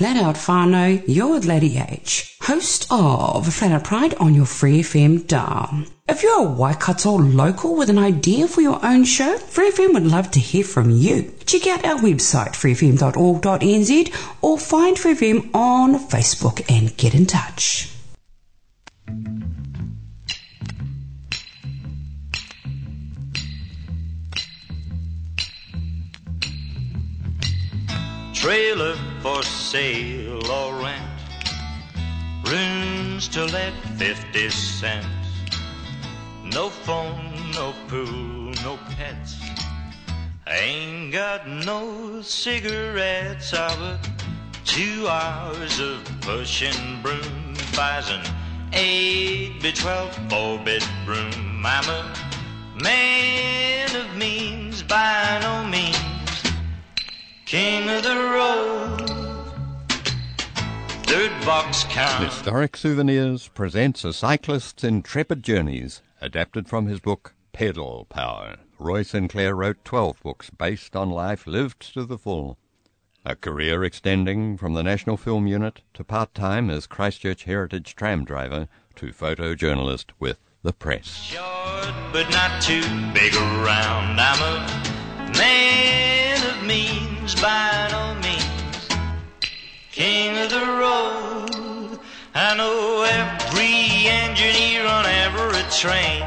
Flat Out whānau, you're Laddie H, host of Flat Out Pride on your Free FM dial. If you're a Waikato local with an idea for your own show, Free FM would love to hear from you. Check out our website, freefm.org.nz, or find Free FM on Facebook and get in touch. Trailer for sale or rent. Rooms to let 50 cents. No phone, no pool, no pets. I ain't got no cigarettes. I but two hours of pushing broom buys an eight by twelve four bedroom. I'm a man of means by no means. King of the road. Third box count. Historic Souvenirs presents a cyclist's intrepid journeys, adapted from his book Pedal Power. Roy Sinclair wrote 12 books based on life lived to the full. A career extending from the National Film Unit to part time as Christchurch Heritage tram driver to photojournalist with the press. Short, but not too big around. I'm a man of means by no means. King of the road. I know every engineer on every train.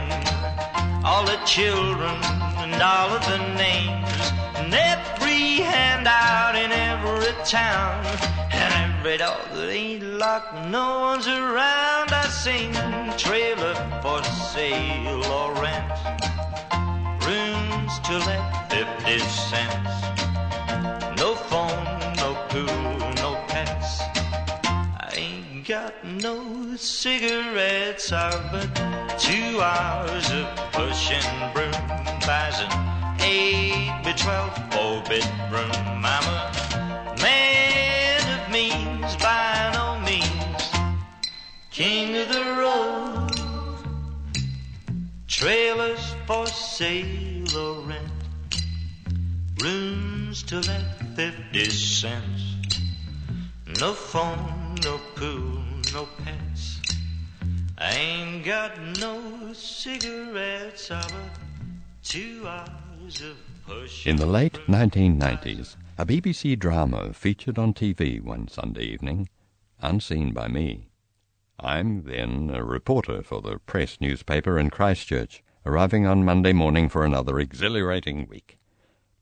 All the children and all of the names. And every handout in every town. And every dog that ain't locked, no one's around. I sing trailer for sale or rent. Rooms to let 50 cents. Got no cigarettes. I've but two hours of pushing broom. Buys an eight by twelve four bedroom. I'm a man of means by no means. King of the road. Trailers for sale or rent. Rooms to let 50 cents. No phone, no pool, no pets. I ain't got no cigarettes. In the late 1990s, a BBC drama featured on TV one Sunday evening, unseen by me. I'm then a reporter for the Press newspaper in Christchurch, arriving on Monday morning for another exhilarating week.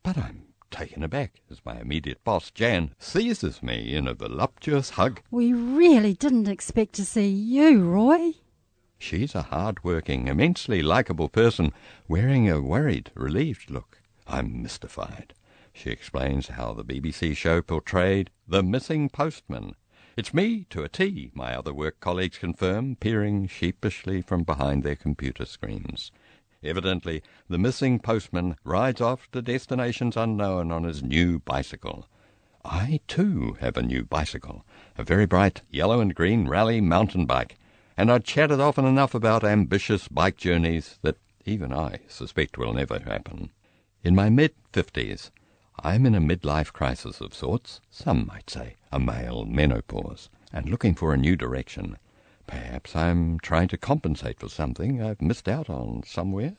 But I'm taken aback as my immediate boss, Jan, seizes me in a voluptuous hug. We really didn't expect to see you, Roy. She's a hard-working, immensely likable person, wearing a worried, relieved look. I'm mystified. She explains how the BBC show portrayed the missing postman. It's me to a T, my other work colleagues confirm, peering sheepishly from behind their computer screens. Evidently, the missing postman rides off to destinations unknown on his new bicycle. I, too, have a new bicycle, a very bright yellow and green rally mountain bike, and I'd chatted often enough about ambitious bike journeys that even I suspect will never happen. In my mid-fifties, I'm in a midlife crisis of sorts, some might say a male menopause, and looking for a new direction. Perhaps I'm trying to compensate for something I've missed out on somewhere.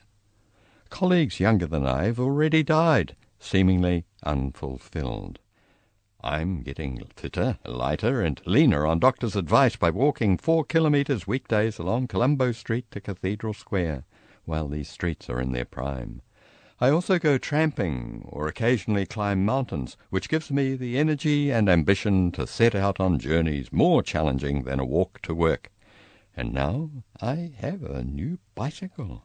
Colleagues younger than I have already died, seemingly unfulfilled. I'm getting fitter, lighter, and leaner on doctor's advice by walking four kilometres weekdays along Colombo Street to Cathedral Square, while these streets are in their prime. I also go tramping or occasionally climb mountains, which gives me the energy and ambition to set out on journeys more challenging than a walk to work. And now I have a new bicycle.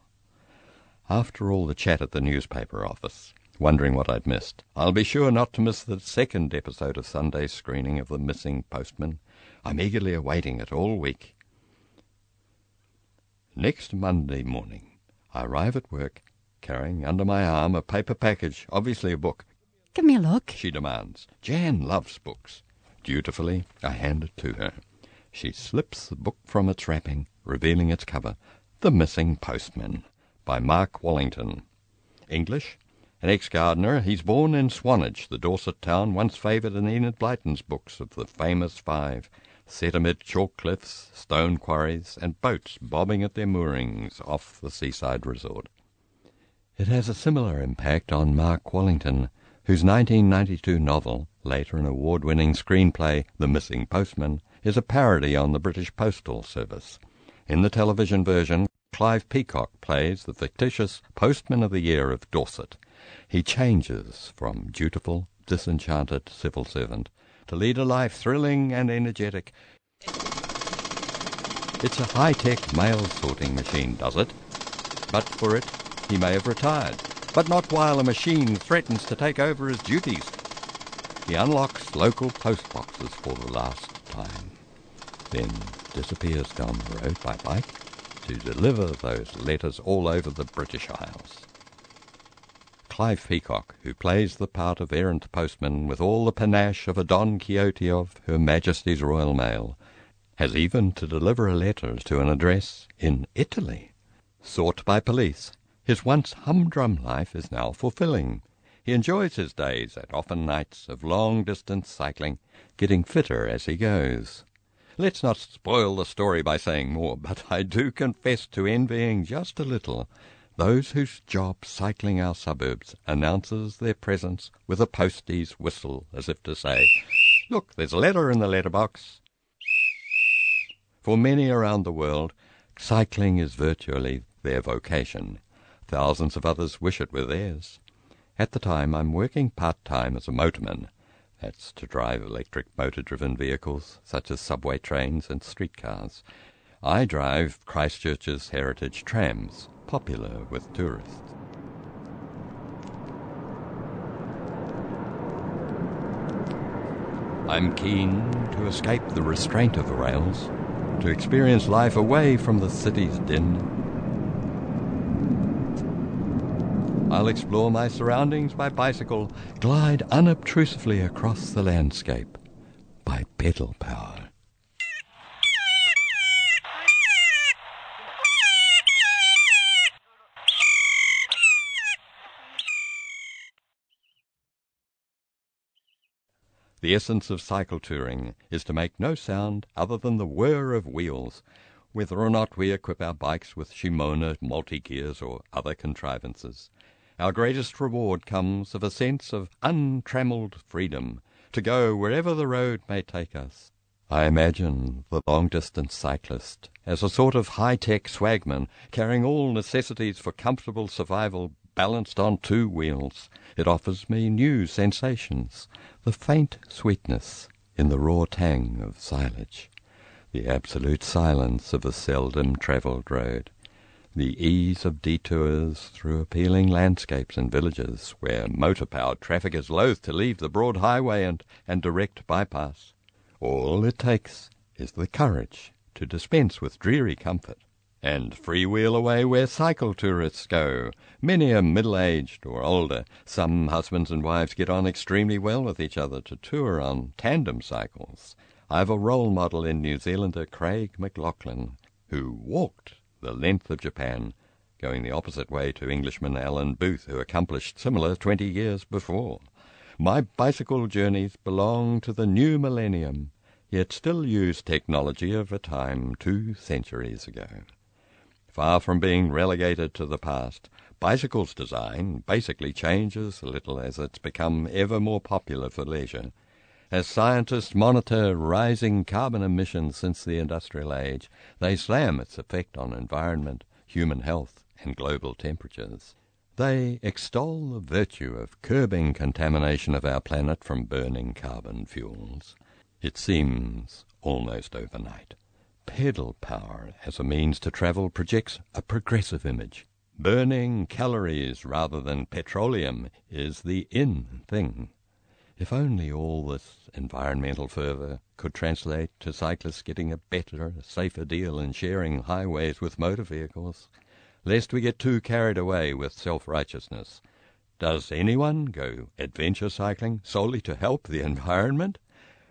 After all the chat at the newspaper office, wondering what I'd missed, I'll be sure not to miss the second episode of Sunday's screening of The Missing Postman. I'm eagerly awaiting it all week. Next Monday morning, I arrive at work carrying under my arm a paper package, obviously a book. Give me a look. She demands. Jan loves books. Dutifully, I hand it to her. She slips the book from its wrapping, revealing its cover The Missing Postman by Mark Wallington. English, an ex-gardener, he's born in Swanage, the Dorset town once favoured in Enid Blyton's books of the famous five, set amid chalk cliffs, stone quarries, and boats bobbing at their moorings off the seaside resort. It has a similar impact on Mark Wallington, whose 1992 novel, later an award-winning screenplay, The Missing Postman, is a parody on the British Postal Service. In the television version, Clive Peacock plays the fictitious Postman of the Year of Dorset. He changes from dutiful, disenchanted civil servant to lead a life thrilling and energetic. It's a high-tech mail sorting machine does it. But for it, he may have retired, but not while a machine threatens to take over his duties. He unlocks local post boxes for the last time, then disappears down the road by bike to deliver those letters all over the British Isles. Clive Peacock, who plays the part of errant postman with all the panache of a Don Quixote of Her Majesty's Royal Mail, has even to deliver a letter to an address in Italy. Sought by police, his once humdrum life is now fulfilling. He enjoys his days at often nights of long distance cycling, getting fitter as he goes. Let's not spoil the story by saying more, but I do confess to envying just a little those whose job cycling our suburbs announces their presence with a postie's whistle as if to say, Look, there's a letter in the letterbox. For many around the world, cycling is virtually their vocation. Thousands of others wish it were theirs. At the time, I'm working part-time as a motorman. That's to drive electric motor-driven vehicles, such as subway trains and streetcars. I drive Christchurch's heritage trams, popular with tourists. I'm keen to escape the restraint of the rails, to experience life away from the city's din. I'll explore my surroundings by bicycle, glide unobtrusively across the landscape by pedal power. The essence of cycle touring is to make no sound other than the whir of wheels, whether or not we equip our bikes with Shimano multi-gears or other contrivances. Our greatest reward comes of a sense of untrammelled freedom to go wherever the road may take us. I imagine the long-distance cyclist as a sort of high-tech swagman carrying all necessities for comfortable survival balanced on two wheels. It offers me new sensations, the faint sweetness in the raw tang of silage, the absolute silence of a seldom travelled road the ease of detours through appealing landscapes and villages where motor-powered traffic is loath to leave the broad highway and, and direct bypass. All it takes is the courage to dispense with dreary comfort and freewheel away where cycle tourists go. Many are middle-aged or older. Some husbands and wives get on extremely well with each other to tour on tandem cycles. I have a role model in New Zealander Craig McLachlan, who walked the length of Japan, going the opposite way to Englishman Alan Booth, who accomplished similar twenty years before. My bicycle journeys belong to the new millennium, yet still use technology of a time two centuries ago. Far from being relegated to the past, bicycles design basically changes little as it's become ever more popular for leisure. As scientists monitor rising carbon emissions since the industrial age, they slam its effect on environment, human health, and global temperatures. They extol the virtue of curbing contamination of our planet from burning carbon fuels. It seems almost overnight. Pedal power as a means to travel projects a progressive image. Burning calories rather than petroleum is the in thing. If only all this environmental fervour could translate to cyclists getting a better, safer deal in sharing highways with motor vehicles, lest we get too carried away with self-righteousness. Does anyone go adventure cycling solely to help the environment?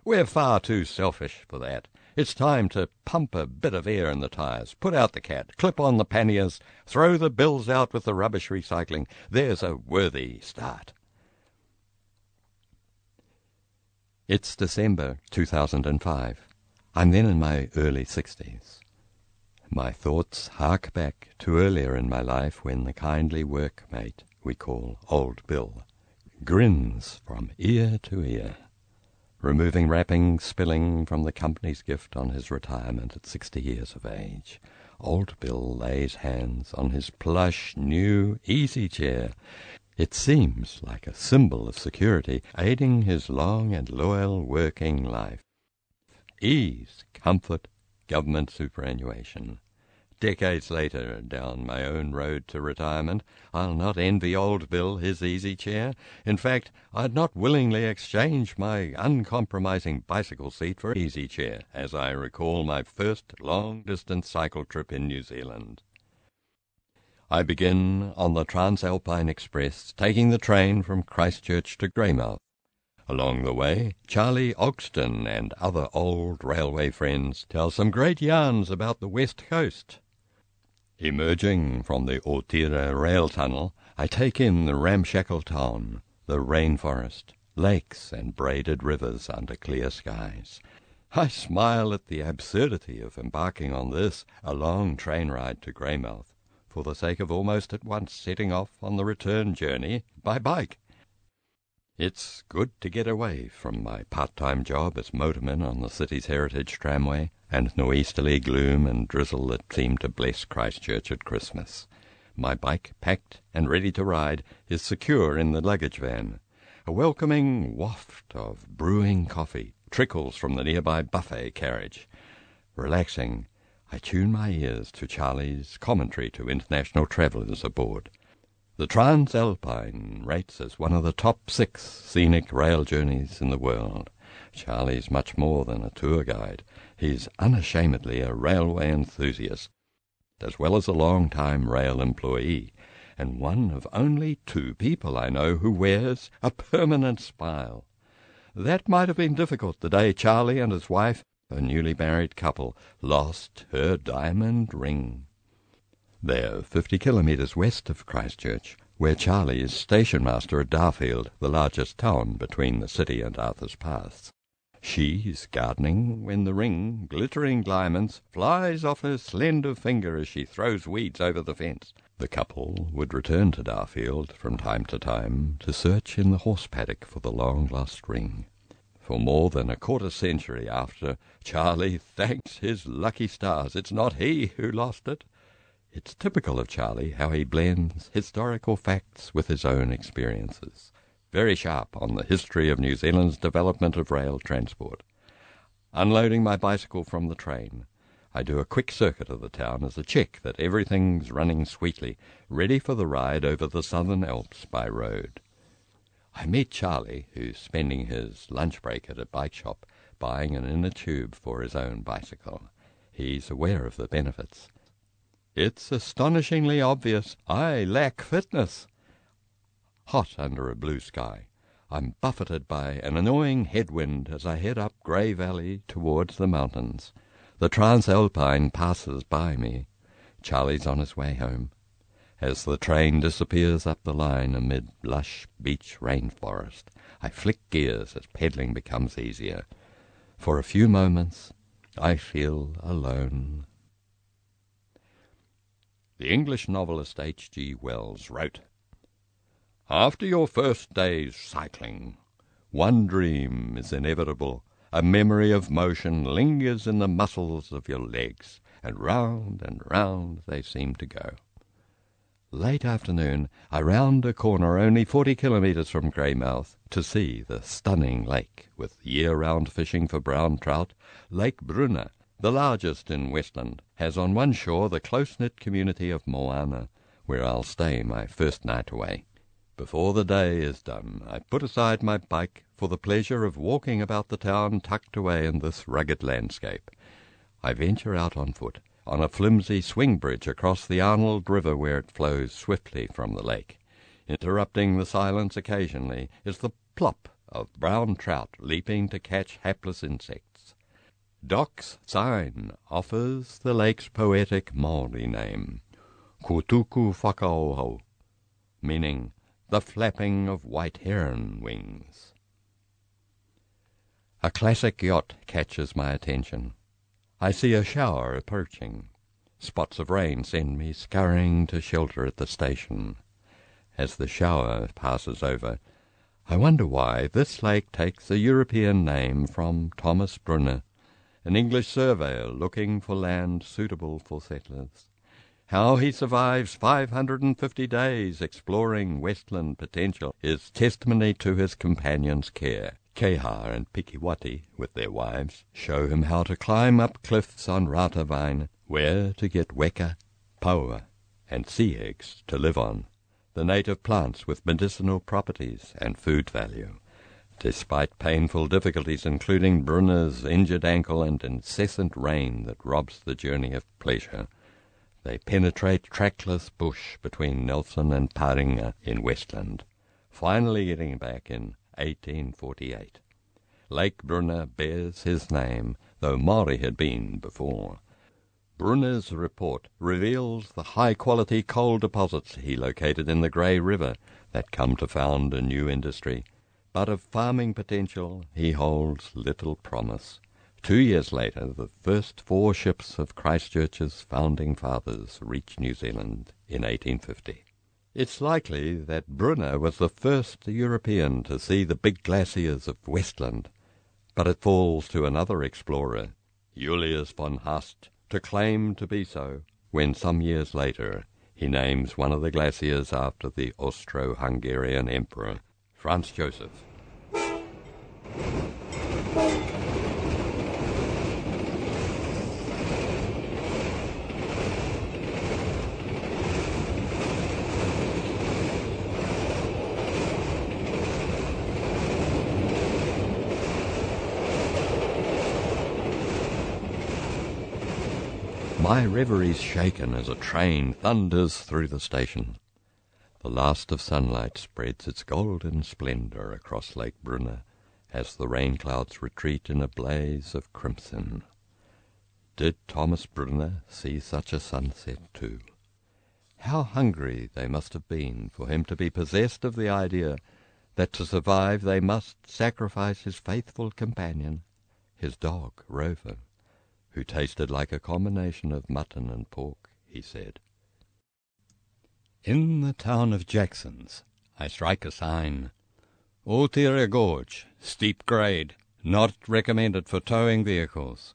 We're far too selfish for that. It's time to pump a bit of air in the tyres, put out the cat, clip on the panniers, throw the bills out with the rubbish recycling. There's a worthy start. It's December 2005. I'm then in my early 60s. My thoughts hark back to earlier in my life when the kindly workmate we call Old Bill grins from ear to ear removing wrapping spilling from the company's gift on his retirement at sixty years of age. Old Bill lays hands on his plush new easy chair. It seems like a symbol of security, aiding his long and loyal working life. Ease, comfort, government superannuation. Decades later, down my own road to retirement, I'll not envy old Bill his easy chair. In fact, I'd not willingly exchange my uncompromising bicycle seat for easy chair, as I recall my first long distance cycle trip in New Zealand. I begin on the Transalpine Express, taking the train from Christchurch to Greymouth. Along the way, Charlie Ogston and other old railway friends tell some great yarns about the west coast. Emerging from the Otira rail tunnel, I take in the ramshackle town, the rainforest, lakes, and braided rivers under clear skies. I smile at the absurdity of embarking on this, a long train ride to Greymouth, for the sake of almost at once setting off on the return journey by bike. It's good to get away from my part-time job as motorman on the city's heritage tramway and no easterly gloom and drizzle that seemed to bless Christchurch at Christmas. My bike, packed and ready to ride, is secure in the luggage van. A welcoming waft of brewing coffee trickles from the nearby buffet carriage. Relaxing, I tune my ears to Charlie's commentary to international travellers aboard. The Transalpine rates as one of the top six scenic rail journeys in the world. Charlie's much more than a tour guide. He's unashamedly a railway enthusiast, as well as a long-time rail employee, and one of only two people I know who wears a permanent smile. That might have been difficult the day Charlie and his wife, a newly married couple, lost her diamond ring. They're fifty kilometres west of Christchurch, where Charlie is station master at Darfield, the largest town between the city and Arthur's Pass. She's gardening when the ring, glittering diamonds, flies off her slender finger as she throws weeds over the fence. The couple would return to Darfield from time to time to search in the horse paddock for the long lost ring. For more than a quarter century after, Charlie thanks his lucky stars it's not he who lost it. It's typical of Charlie how he blends historical facts with his own experiences very sharp on the history of New Zealand's development of rail transport. Unloading my bicycle from the train, I do a quick circuit of the town as a check that everything's running sweetly, ready for the ride over the Southern Alps by road. I meet Charlie, who's spending his lunch break at a bike shop buying an inner tube for his own bicycle. He's aware of the benefits. It's astonishingly obvious I lack fitness hot under a blue sky. I'm buffeted by an annoying headwind as I head up Grey Valley towards the mountains. The Transalpine passes by me. Charlie's on his way home. As the train disappears up the line amid lush beech rainforest, I flick gears as pedalling becomes easier. For a few moments, I feel alone. The English novelist H. G. Wells wrote after your first day's cycling, one dream is inevitable. A memory of motion lingers in the muscles of your legs, and round and round they seem to go. Late afternoon, I round a corner only forty kilometres from Greymouth to see the stunning lake, with year-round fishing for brown trout. Lake Brunner, the largest in Westland, has on one shore the close-knit community of Moana, where I'll stay my first night away. Before the day is done, I put aside my bike for the pleasure of walking about the town tucked away in this rugged landscape. I venture out on foot, on a flimsy swing bridge across the Arnold River where it flows swiftly from the lake. Interrupting the silence occasionally is the plop of brown trout leaping to catch hapless insects. Doc's sign offers the lake's poetic Maori name, Kotuku Whakaohau, meaning the flapping of white heron wings. A classic yacht catches my attention. I see a shower approaching. Spots of rain send me scurrying to shelter at the station. As the shower passes over, I wonder why this lake takes a European name from Thomas Brunner, an English surveyor looking for land suitable for settlers. How he survives 550 days exploring Westland potential is testimony to his companion's care. Kehu and Pikewati, with their wives, show him how to climb up cliffs on Ratavine, where to get weka, paua, and sea eggs to live on, the native plants with medicinal properties and food value. Despite painful difficulties, including Brunner's injured ankle and incessant rain that robs the journey of pleasure, they penetrate trackless bush between Nelson and Paringa in Westland, finally getting back in 1848. Lake Brunner bears his name, though Maori had been before. Brunner's report reveals the high-quality coal deposits he located in the Grey River that come to found a new industry, but of farming potential he holds little promise. Two years later, the first four ships of Christchurch's founding fathers reached New Zealand in 1850. It's likely that Brunner was the first European to see the big glaciers of Westland, but it falls to another explorer, Julius von Haast, to claim to be so when some years later he names one of the glaciers after the Austro-Hungarian emperor, Franz Joseph. My reverie's shaken as a train thunders through the station. The last of sunlight spreads its golden splendour across Lake Brunner as the rain clouds retreat in a blaze of crimson. Did Thomas Brunner see such a sunset too? How hungry they must have been for him to be possessed of the idea that to survive they must sacrifice his faithful companion, his dog Rover who tasted like a combination of mutton and pork, he said. In the town of Jackson's, I strike a sign. Otira Gorge, steep grade, not recommended for towing vehicles.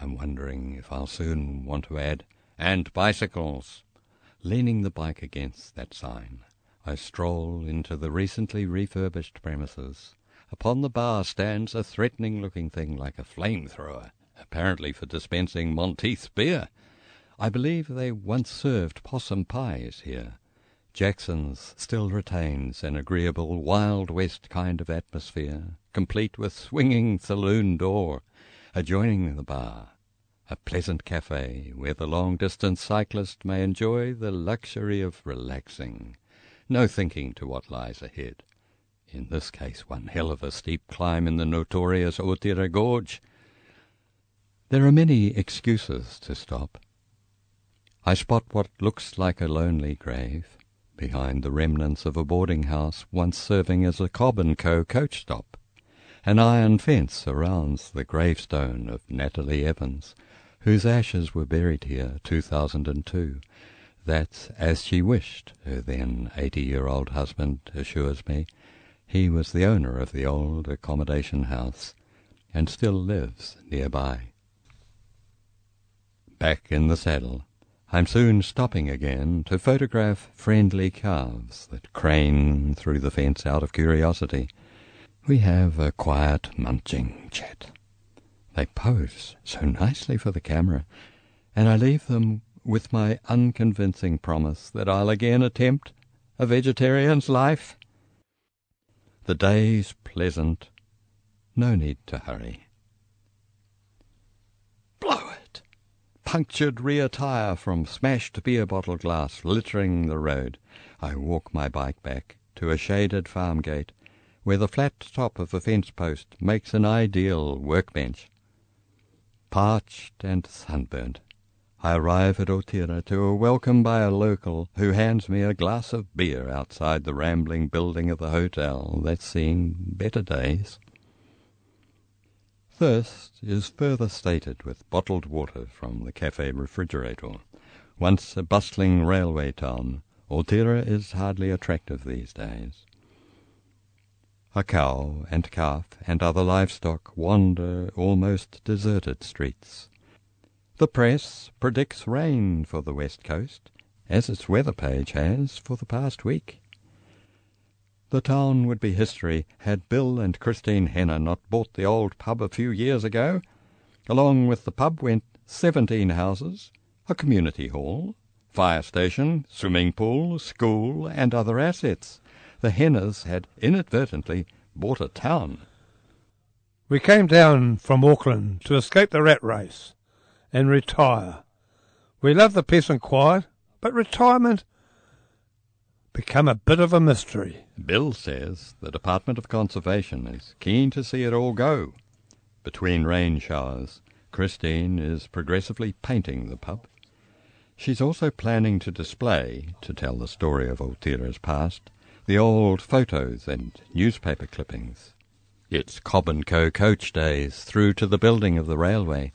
I'm wondering if I'll soon want to add, and bicycles. Leaning the bike against that sign, I stroll into the recently refurbished premises. Upon the bar stands a threatening-looking thing like a flamethrower apparently for dispensing Monteith's beer. I believe they once served possum pies here. Jackson's still retains an agreeable Wild West kind of atmosphere, complete with swinging saloon door adjoining the bar, a pleasant cafe where the long-distance cyclist may enjoy the luxury of relaxing, no thinking to what lies ahead. In this case, one hell of a steep climb in the notorious Otira Gorge, there are many excuses to stop. I spot what looks like a lonely grave behind the remnants of a boarding house once serving as a Cobb Co. coach stop. An iron fence surrounds the gravestone of Natalie Evans, whose ashes were buried here 2002. That's as she wished, her then 80-year-old husband assures me. He was the owner of the old accommodation house and still lives nearby. Back in the saddle, I'm soon stopping again to photograph friendly calves that crane through the fence out of curiosity. We have a quiet munching chat. They pose so nicely for the camera, and I leave them with my unconvincing promise that I'll again attempt a vegetarian's life. The day's pleasant, no need to hurry. Punctured rear tire from smashed beer bottle glass littering the road. I walk my bike back to a shaded farm gate where the flat top of a fence post makes an ideal workbench. Parched and sunburnt, I arrive at Otira to a welcome by a local who hands me a glass of beer outside the rambling building of the hotel that's seen better days. Thirst is further stated with bottled water from the Cafe Refrigerator. Once a bustling railway town, Otira is hardly attractive these days. A cow and calf and other livestock wander almost deserted streets. The press predicts rain for the west coast, as its weather page has for the past week. The town would be history had Bill and Christine Hennah not bought the old pub a few years ago. Along with the pub went seventeen houses, a community hall, fire station, swimming pool, school, and other assets. The Hennahs had inadvertently bought a town. We came down from Auckland to escape the rat race and retire. We love the peace and quiet, but retirement become a bit of a mystery. Bill says the Department of Conservation is keen to see it all go. Between rain showers, Christine is progressively painting the pub. She's also planning to display, to tell the story of Otira's past, the old photos and newspaper clippings. It's Cobb and Co. coach days through to the building of the railway.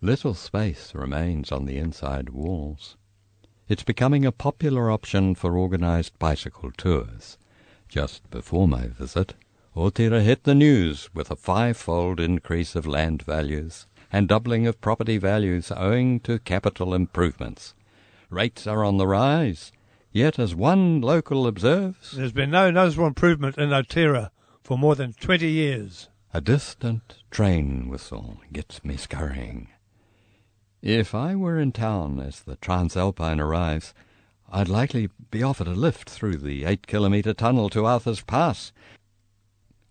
Little space remains on the inside walls. It's becoming a popular option for organized bicycle tours. Just before my visit, Otira hit the news with a five-fold increase of land values and doubling of property values owing to capital improvements. Rates are on the rise, yet as one local observes, There's been no noticeable improvement in Otira for more than 20 years. a distant train whistle gets me scurrying. If I were in town as the Transalpine arrives, I'd likely be offered a lift through the eight kilometre tunnel to Arthur's Pass.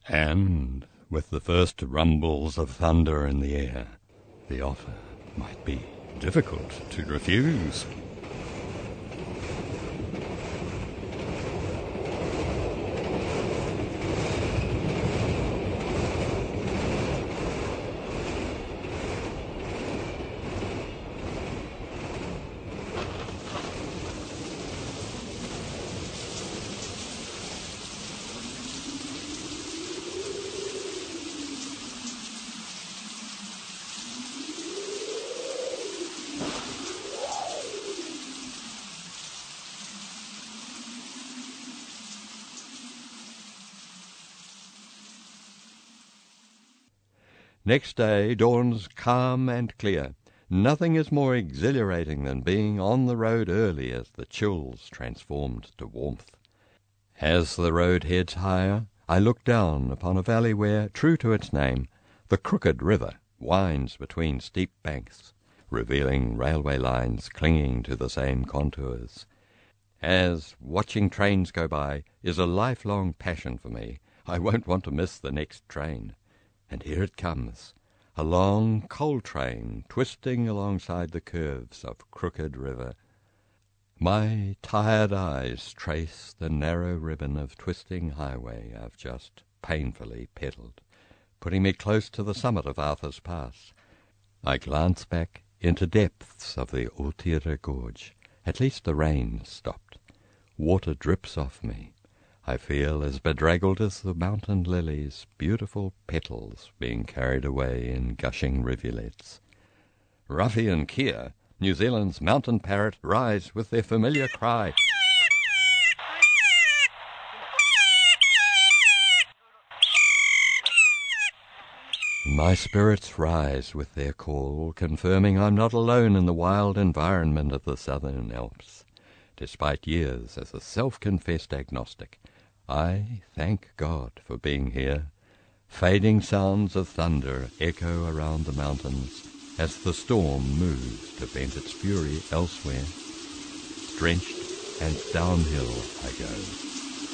And with the first rumbles of thunder in the air, the offer might be difficult to refuse. Next day dawns calm and clear. Nothing is more exhilarating than being on the road early as the chill's transformed to warmth. As the road heads higher, I look down upon a valley where, true to its name, the Crooked River winds between steep banks, revealing railway lines clinging to the same contours. As watching trains go by is a lifelong passion for me, I won't want to miss the next train. And here it comes, a long coal train twisting alongside the curves of Crooked River. My tired eyes trace the narrow ribbon of twisting highway I've just painfully pedalled, putting me close to the summit of Arthur's Pass. I glance back into depths of the Otira Gorge. At least the rain stopped. Water drips off me. I feel as bedraggled as the mountain lilies, beautiful petals being carried away in gushing rivulets. Ruffy and Kea, New Zealand's mountain parrot, rise with their familiar cry. My spirits rise with their call, confirming I'm not alone in the wild environment of the Southern Alps. Despite years as a self-confessed agnostic, I thank God for being here. Fading sounds of thunder echo around the mountains as the storm moves to vent its fury elsewhere. Drenched and downhill I go,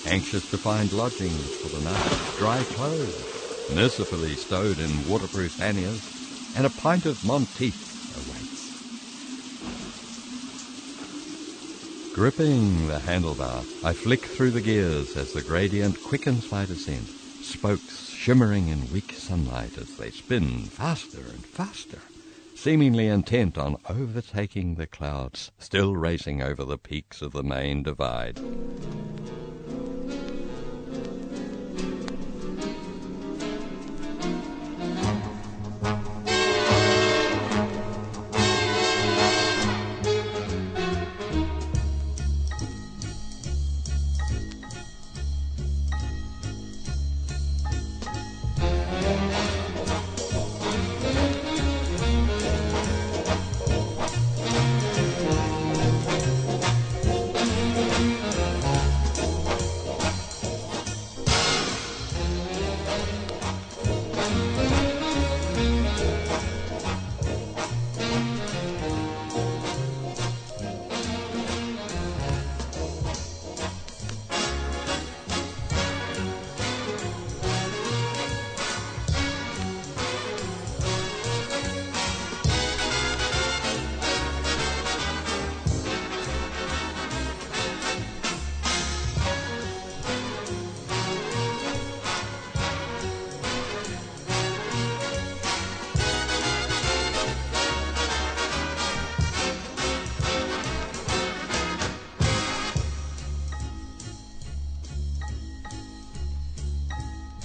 anxious to find lodgings for the night, dry clothes, mercifully stowed in waterproof panniers, and a pint of Monteith Gripping the handlebar, I flick through the gears as the gradient quickens my descent, spokes shimmering in weak sunlight as they spin faster and faster, seemingly intent on overtaking the clouds still racing over the peaks of the main divide.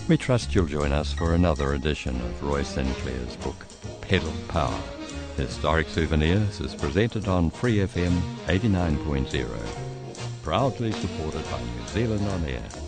We trust you'll join us for another edition of Roy Sinclair's book, Pedal Power. Historic Souvenirs is presented on Free FM 89.0, proudly supported by New Zealand On Air.